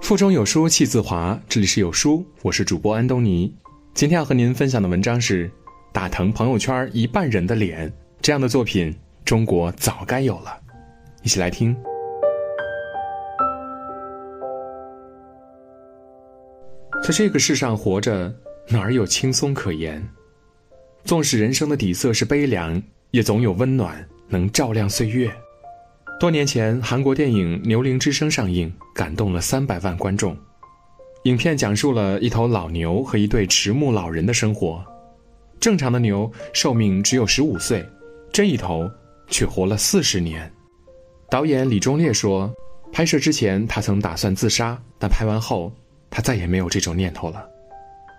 腹中有书气自华，这里是有书，我是主播安东尼。今天要和您分享的文章是《打疼朋友圈一半人的脸》，这样的作品中国早该有了。一起来听。在这个世上活着，哪儿有轻松可言？纵使人生的底色是悲凉，也总有温暖能照亮岁月。多年前，韩国电影《牛铃之声》上映，感动了三百万观众。影片讲述了一头老牛和一对迟暮老人的生活。正常的牛寿命只有十五岁，这一头却活了四十年。导演李忠烈说：“拍摄之前，他曾打算自杀，但拍完后，他再也没有这种念头了。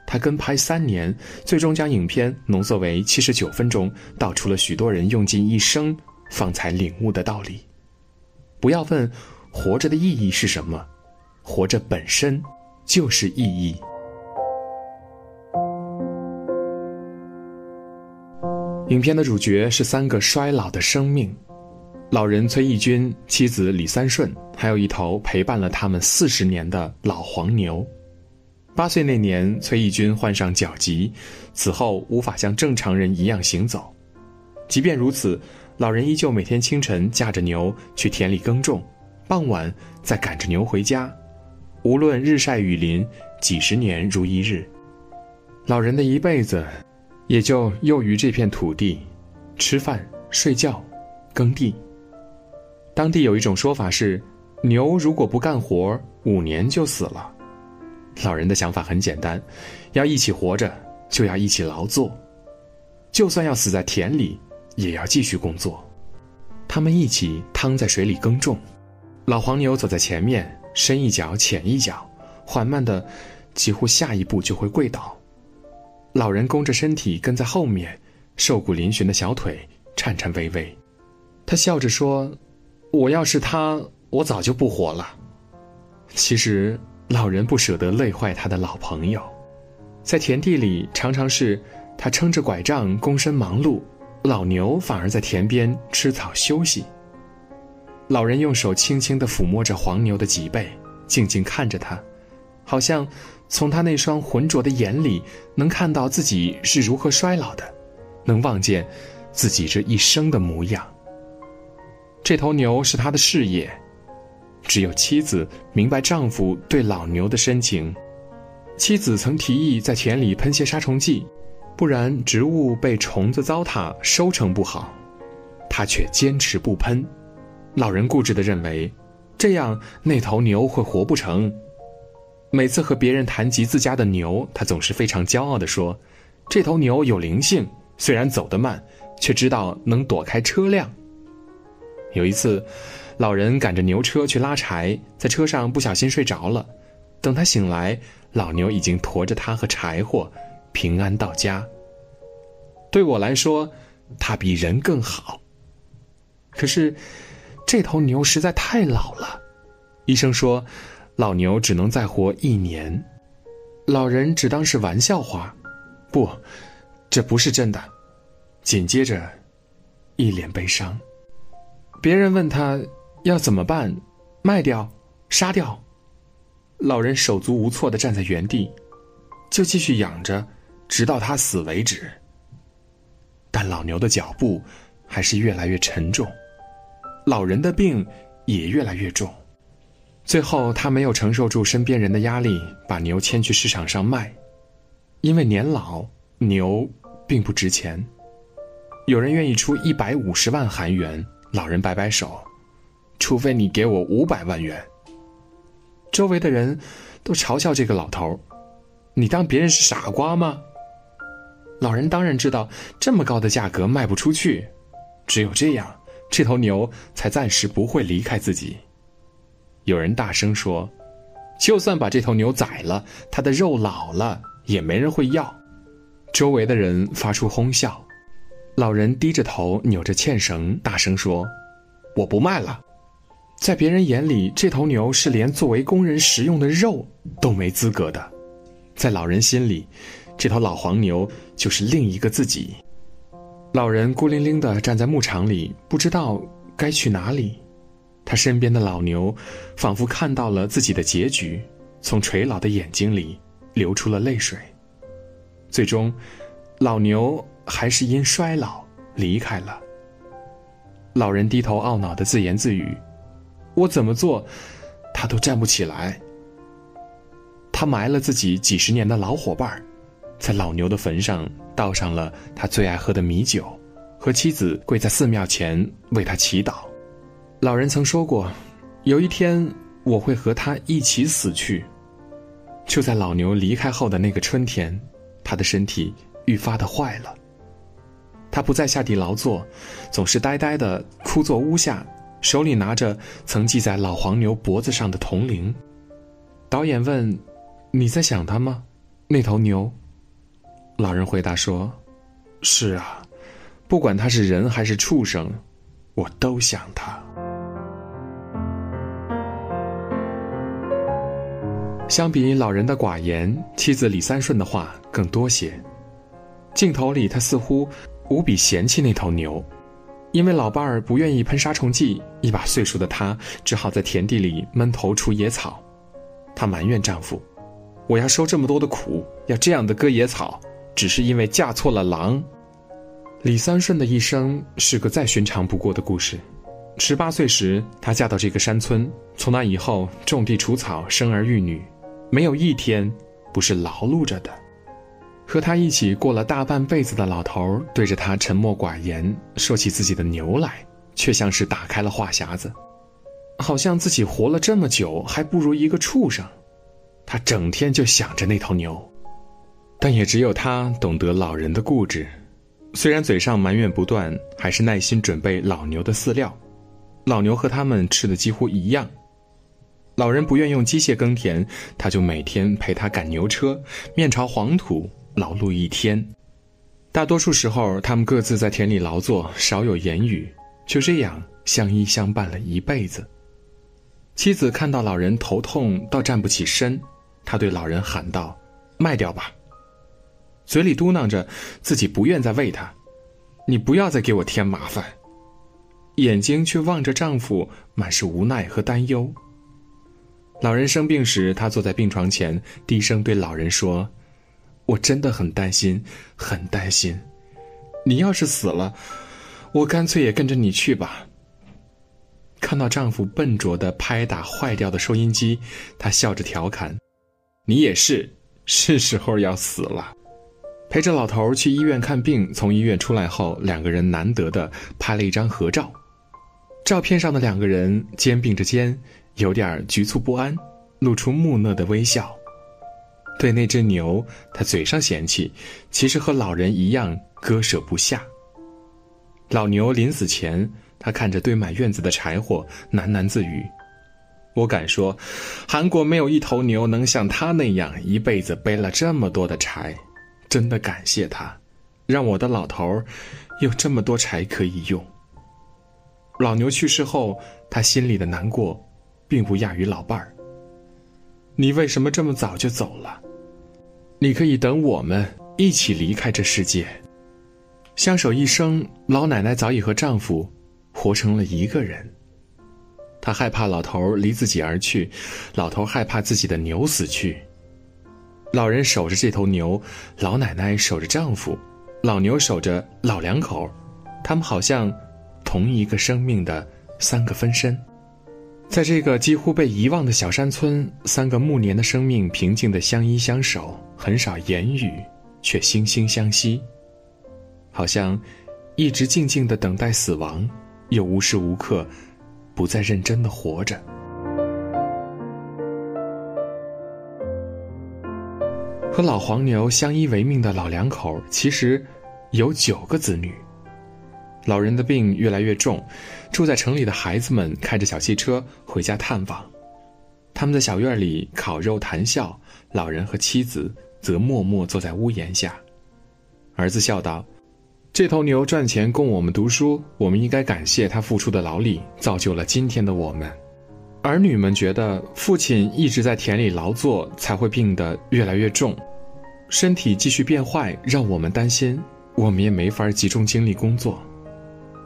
他跟拍三年，最终将影片浓缩为七十九分钟，道出了许多人用尽一生方才领悟的道理。”不要问活着的意义是什么，活着本身就是意义。影片的主角是三个衰老的生命：老人崔义军、妻子李三顺，还有一头陪伴了他们四十年的老黄牛。八岁那年，崔义军患上脚疾，此后无法像正常人一样行走。即便如此。老人依旧每天清晨驾着牛去田里耕种，傍晚再赶着牛回家，无论日晒雨淋，几十年如一日。老人的一辈子，也就囿于这片土地，吃饭、睡觉、耕地。当地有一种说法是，牛如果不干活，五年就死了。老人的想法很简单，要一起活着，就要一起劳作，就算要死在田里。也要继续工作，他们一起趟在水里耕种，老黄牛走在前面，深一脚浅一脚，缓慢的，几乎下一步就会跪倒。老人弓着身体跟在后面，瘦骨嶙峋的小腿颤颤巍巍。他笑着说：“我要是他，我早就不活了。”其实，老人不舍得累坏他的老朋友，在田地里常常是他撑着拐杖躬身忙碌。老牛反而在田边吃草休息。老人用手轻轻地抚摸着黄牛的脊背，静静看着他，好像从他那双浑浊的眼里能看到自己是如何衰老的，能望见自己这一生的模样。这头牛是他的事业，只有妻子明白丈夫对老牛的深情。妻子曾提议在田里喷些杀虫剂。不然，植物被虫子糟蹋，收成不好。他却坚持不喷。老人固执地认为，这样那头牛会活不成。每次和别人谈及自家的牛，他总是非常骄傲地说：“这头牛有灵性，虽然走得慢，却知道能躲开车辆。”有一次，老人赶着牛车去拉柴，在车上不小心睡着了。等他醒来，老牛已经驮着他和柴火。平安到家。对我来说，它比人更好。可是，这头牛实在太老了。医生说，老牛只能再活一年。老人只当是玩笑话，不，这不是真的。紧接着，一脸悲伤。别人问他要怎么办，卖掉，杀掉。老人手足无措的站在原地，就继续养着。直到他死为止。但老牛的脚步还是越来越沉重，老人的病也越来越重。最后，他没有承受住身边人的压力，把牛牵去市场上卖。因为年老，牛并不值钱。有人愿意出一百五十万韩元，老人摆摆手，除非你给我五百万元。周围的人都嘲笑这个老头你当别人是傻瓜吗？”老人当然知道这么高的价格卖不出去，只有这样，这头牛才暂时不会离开自己。有人大声说：“就算把这头牛宰了，它的肉老了也没人会要。”周围的人发出哄笑。老人低着头，扭着欠绳，大声说：“我不卖了。”在别人眼里，这头牛是连作为工人食用的肉都没资格的，在老人心里。这头老黄牛就是另一个自己。老人孤零零地站在牧场里，不知道该去哪里。他身边的老牛仿佛看到了自己的结局，从垂老的眼睛里流出了泪水。最终，老牛还是因衰老离开了。老人低头懊恼的自言自语：“我怎么做，他都站不起来。”他埋了自己几十年的老伙伴儿，在老牛的坟上倒上了他最爱喝的米酒，和妻子跪在寺庙前为他祈祷。老人曾说过：“有一天我会和他一起死去。”就在老牛离开后的那个春天，他的身体愈发的坏了。他不再下地劳作，总是呆呆的枯坐屋下，手里拿着曾系在老黄牛脖子上的铜铃。导演问：“你在想他吗？那头牛？”老人回答说：“是啊，不管他是人还是畜生，我都想他。”相比老人的寡言，妻子李三顺的话更多些。镜头里，他似乎无比嫌弃那头牛，因为老伴儿不愿意喷杀虫剂，一把岁数的她只好在田地里闷头除野草。她埋怨丈夫：“我要受这么多的苦，要这样的割野草，只是因为嫁错了郎。”李三顺的一生是个再寻常不过的故事。十八岁时，她嫁到这个山村，从那以后种地除草，生儿育女。没有一天不是劳碌着的。和他一起过了大半辈子的老头对着他沉默寡言，说起自己的牛来，却像是打开了话匣子，好像自己活了这么久还不如一个畜生。他整天就想着那头牛，但也只有他懂得老人的固执。虽然嘴上埋怨不断，还是耐心准备老牛的饲料。老牛和他们吃的几乎一样。老人不愿用机械耕田，他就每天陪他赶牛车，面朝黄土劳碌一天。大多数时候，他们各自在田里劳作，少有言语，就这样相依相伴了一辈子。妻子看到老人头痛到站不起身，他对老人喊道：“卖掉吧。”嘴里嘟囔着自己不愿再喂他，你不要再给我添麻烦。眼睛却望着丈夫，满是无奈和担忧。老人生病时，他坐在病床前，低声对老人说：“我真的很担心，很担心。你要是死了，我干脆也跟着你去吧。”看到丈夫笨拙的拍打坏掉的收音机，她笑着调侃：“你也是，是时候要死了。”陪着老头去医院看病，从医院出来后，两个人难得的拍了一张合照。照片上的两个人肩并着肩。有点局促不安，露出木讷的微笑。对那只牛，他嘴上嫌弃，其实和老人一样割舍不下。老牛临死前，他看着堆满院子的柴火，喃喃自语：“我敢说，韩国没有一头牛能像他那样一辈子背了这么多的柴。真的感谢他，让我的老头儿有这么多柴可以用。”老牛去世后，他心里的难过。并不亚于老伴儿。你为什么这么早就走了？你可以等我们一起离开这世界，相守一生。老奶奶早已和丈夫活成了一个人。她害怕老头离自己而去，老头害怕自己的牛死去。老人守着这头牛，老奶奶守着丈夫，老牛守着老两口，他们好像同一个生命的三个分身。在这个几乎被遗忘的小山村，三个暮年的生命平静的相依相守，很少言语，却惺惺相惜，好像一直静静的等待死亡，又无时无刻不再认真的活着。和老黄牛相依为命的老两口，其实有九个子女。老人的病越来越重，住在城里的孩子们开着小汽车回家探望。他们在小院里烤肉谈笑，老人和妻子则默默坐在屋檐下。儿子笑道：“这头牛赚钱供我们读书，我们应该感谢他付出的劳力，造就了今天的我们。”儿女们觉得父亲一直在田里劳作，才会病得越来越重，身体继续变坏，让我们担心，我们也没法集中精力工作。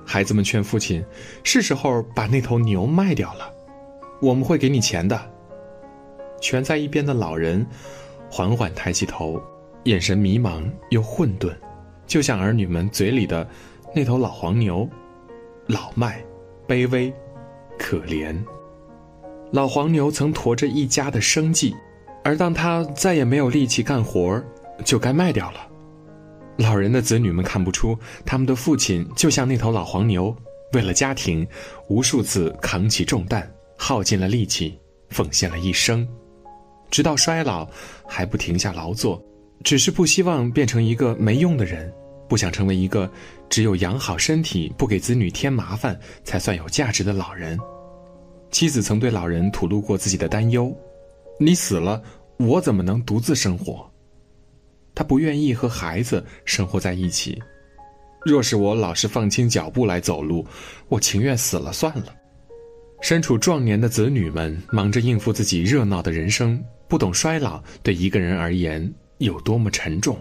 孩子们劝父亲：“是时候把那头牛卖掉了，我们会给你钱的。”蜷在一边的老人缓缓抬起头，眼神迷茫又混沌，就像儿女们嘴里的那头老黄牛，老迈、卑微、可怜。老黄牛曾驮着一家的生计，而当他再也没有力气干活，就该卖掉了。老人的子女们看不出，他们的父亲就像那头老黄牛，为了家庭，无数次扛起重担，耗尽了力气，奉献了一生，直到衰老，还不停下劳作，只是不希望变成一个没用的人，不想成为一个只有养好身体，不给子女添麻烦才算有价值的老人。妻子曾对老人吐露过自己的担忧：“你死了，我怎么能独自生活？”他不愿意和孩子生活在一起。若是我老是放轻脚步来走路，我情愿死了算了。身处壮年的子女们忙着应付自己热闹的人生，不懂衰老对一个人而言有多么沉重。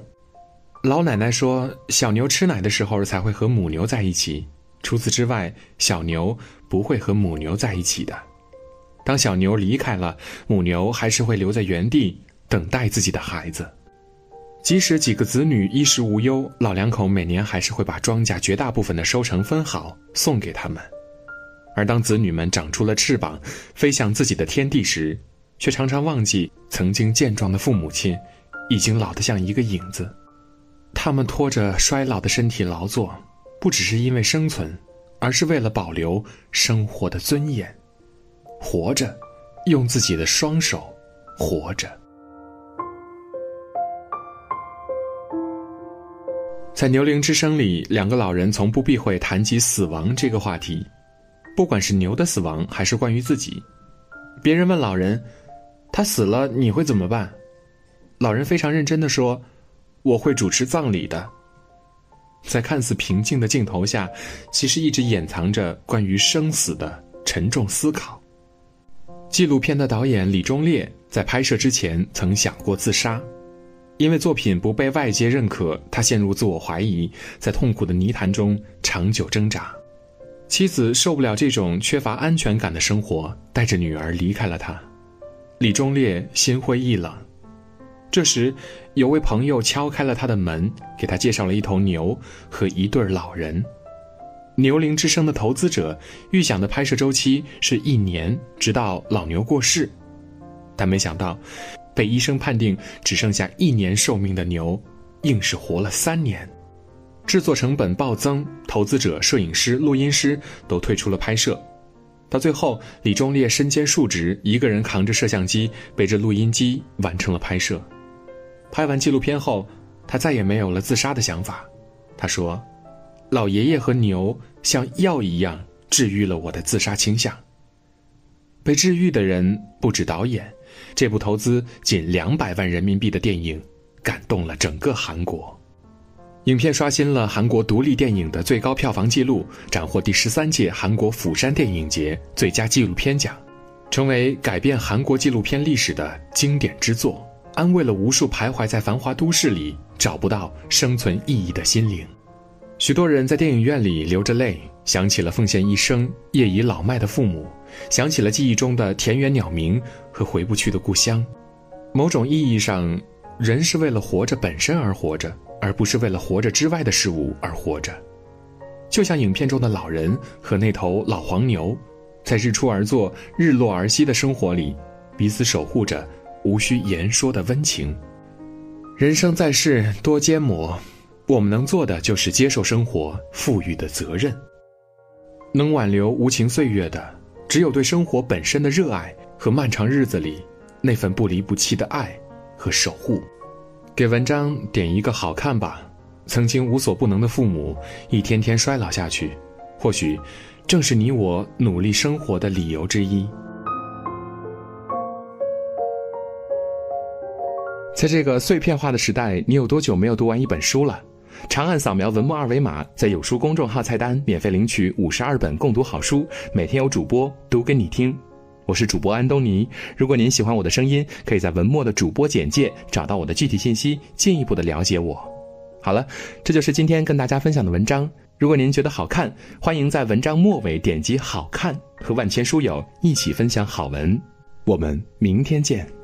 老奶奶说：“小牛吃奶的时候才会和母牛在一起。”除此之外，小牛不会和母牛在一起的。当小牛离开了，母牛还是会留在原地等待自己的孩子。即使几个子女衣食无忧，老两口每年还是会把庄稼绝大部分的收成分好送给他们。而当子女们长出了翅膀，飞向自己的天地时，却常常忘记曾经健壮的父母亲，已经老得像一个影子。他们拖着衰老的身体劳作。不只是因为生存，而是为了保留生活的尊严。活着，用自己的双手活着。在牛铃之声里，两个老人从不避讳谈及死亡这个话题，不管是牛的死亡，还是关于自己。别人问老人：“他死了，你会怎么办？”老人非常认真的说：“我会主持葬礼的。”在看似平静的镜头下，其实一直掩藏着关于生死的沉重思考。纪录片的导演李忠烈在拍摄之前曾想过自杀，因为作品不被外界认可，他陷入自我怀疑，在痛苦的泥潭中长久挣扎。妻子受不了这种缺乏安全感的生活，带着女儿离开了他。李忠烈心灰意冷。这时，有位朋友敲开了他的门，给他介绍了一头牛和一对老人。牛铃之声的投资者预想的拍摄周期是一年，直到老牛过世。但没想到，被医生判定只剩下一年寿命的牛，硬是活了三年。制作成本暴增，投资者、摄影师、录音师都退出了拍摄。到最后，李忠烈身兼数职，一个人扛着摄像机，背着录音机，完成了拍摄。拍完纪录片后，他再也没有了自杀的想法。他说：“老爷爷和牛像药一样治愈了我的自杀倾向。”被治愈的人不止导演，这部投资仅两百万人民币的电影感动了整个韩国。影片刷新了韩国独立电影的最高票房纪录，斩获第十三届韩国釜山电影节最佳纪录片奖，成为改变韩国纪录片历史的经典之作。安慰了无数徘徊在繁华都市里找不到生存意义的心灵，许多人在电影院里流着泪，想起了奉献一生业已老迈的父母，想起了记忆中的田园鸟鸣和回不去的故乡。某种意义上，人是为了活着本身而活着，而不是为了活着之外的事物而活着。就像影片中的老人和那头老黄牛，在日出而作、日落而息的生活里，彼此守护着。无需言说的温情。人生在世多煎磨，我们能做的就是接受生活赋予的责任。能挽留无情岁月的，只有对生活本身的热爱和漫长日子里那份不离不弃的爱和守护。给文章点一个好看吧。曾经无所不能的父母，一天天衰老下去，或许正是你我努力生活的理由之一。在这个碎片化的时代，你有多久没有读完一本书了？长按扫描文末二维码，在有书公众号菜单免费领取五十二本共读好书，每天有主播读给你听。我是主播安东尼。如果您喜欢我的声音，可以在文末的主播简介找到我的具体信息，进一步的了解我。好了，这就是今天跟大家分享的文章。如果您觉得好看，欢迎在文章末尾点击“好看”，和万千书友一起分享好文。我们明天见。